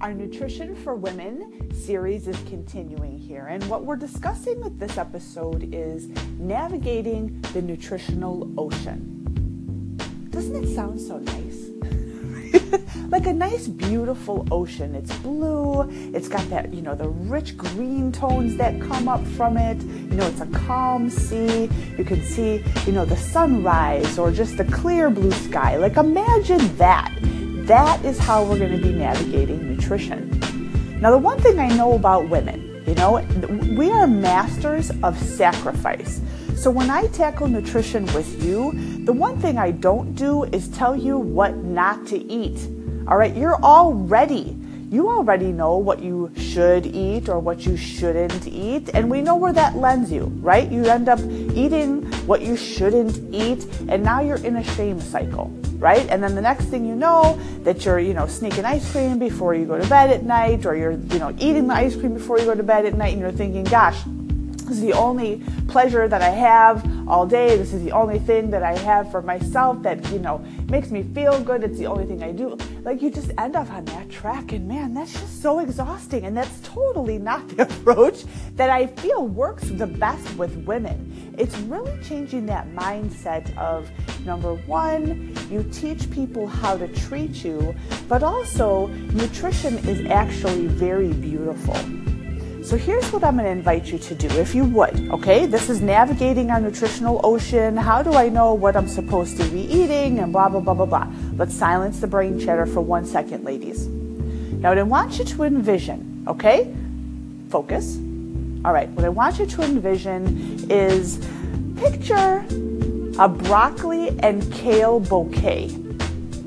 Our Nutrition for Women series is continuing here, and what we're discussing with this episode is navigating the nutritional ocean. Doesn't it sound so nice? like a nice, beautiful ocean. It's blue, it's got that, you know, the rich green tones that come up from it. You know, it's a calm sea. You can see, you know, the sunrise or just the clear blue sky. Like, imagine that that is how we're going to be navigating nutrition. Now, the one thing I know about women, you know, we are masters of sacrifice. So when I tackle nutrition with you, the one thing I don't do is tell you what not to eat. All right, you're already you already know what you should eat or what you shouldn't eat, and we know where that lends you, right? You end up eating what you shouldn't eat, and now you're in a shame cycle right? And then the next thing you know, that you're, you know, sneaking ice cream before you go to bed at night, or you're, you know, eating the ice cream before you go to bed at night, and you're thinking, gosh, this is the only pleasure that I have all day. This is the only thing that I have for myself that, you know, makes me feel good. It's the only thing I do. Like you just end up on that track and man, that's just so exhausting. And that's totally not the approach that I feel works the best with women. It's really changing that mindset of number one, you teach people how to treat you, but also nutrition is actually very beautiful. So here's what I'm going to invite you to do, if you would. Okay, this is navigating our nutritional ocean. How do I know what I'm supposed to be eating and blah, blah, blah, blah, blah. Let's silence the brain chatter for one second, ladies. Now, I want you to envision, okay? Focus. All right, what I want you to envision is picture a broccoli and kale bouquet.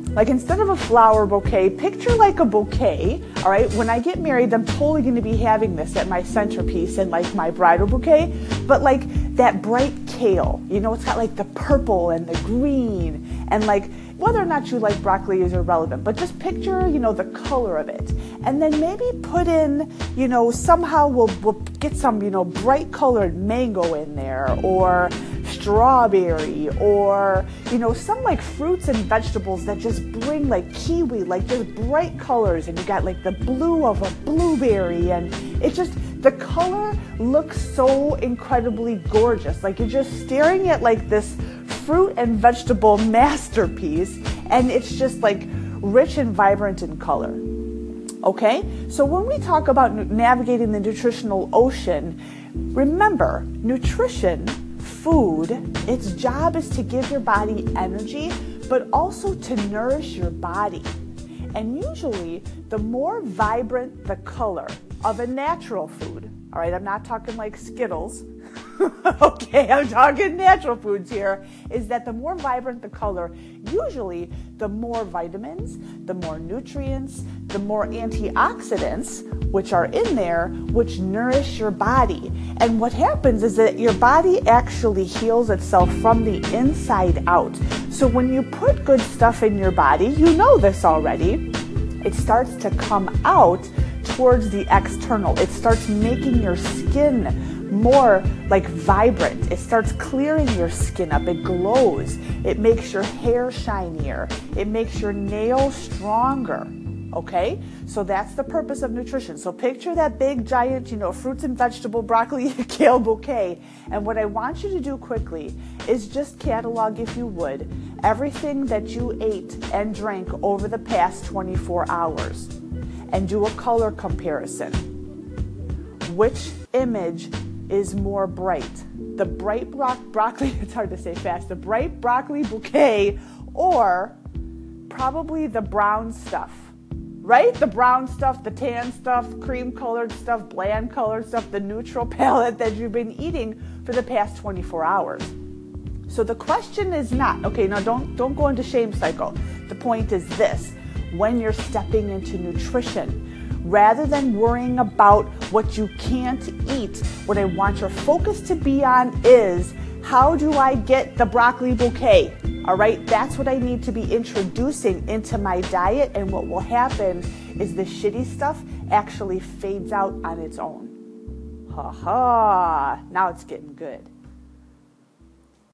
Like instead of a flower bouquet, picture like a bouquet. All right, when I get married, I'm totally going to be having this at my centerpiece and like my bridal bouquet, but like that bright kale. You know, it's got like the purple and the green and like whether or not you like broccoli is irrelevant, but just picture, you know, the color of it. And then maybe put in, you know, somehow we'll, we'll get some, you know, bright colored mango in there or strawberry or you know some like fruits and vegetables that just bring like kiwi like just bright colors. And you got like the blue of a blueberry. And it just the color looks so incredibly gorgeous. Like you're just staring at like this fruit and vegetable masterpiece. And it's just like rich and vibrant in color okay so when we talk about navigating the nutritional ocean remember nutrition food, its job is to give your body energy, but also to nourish your body. And usually, the more vibrant the color of a natural food, all right, I'm not talking like Skittles, okay, I'm talking natural foods here, is that the more vibrant the color, usually the more vitamins, the more nutrients, the more antioxidants, which are in there, which nourish your body. And what happens is that your body actually heals itself from the inside out. So when you put good stuff in your body, you know this already, it starts to come out towards the external. It starts making your skin more like vibrant. It starts clearing your skin up. It glows. It makes your hair shinier. It makes your nails stronger. Okay? So that's the purpose of nutrition. So picture that big, giant, you know, fruits and vegetable, broccoli, kale bouquet. And what I want you to do quickly is just catalog, if you would, everything that you ate and drank over the past 24 hours and do a color comparison. Which image is more bright. The bright bro- broccoli, it's hard to say fast, the bright broccoli bouquet or probably the brown stuff, right? The brown stuff, the tan stuff, cream colored stuff, bland colored stuff, the neutral palette that you've been eating for the past 24 hours. So the question is not, okay, now don't don't go into shame cycle. The point is this, when you're stepping into nutrition, rather than worrying about what you can't eat, what I want your focus to be on is how do I get the broccoli bouquet? All right, that's what I need to be introducing into my diet. And what will happen is the shitty stuff actually fades out on its own. Ha ha, now it's getting good.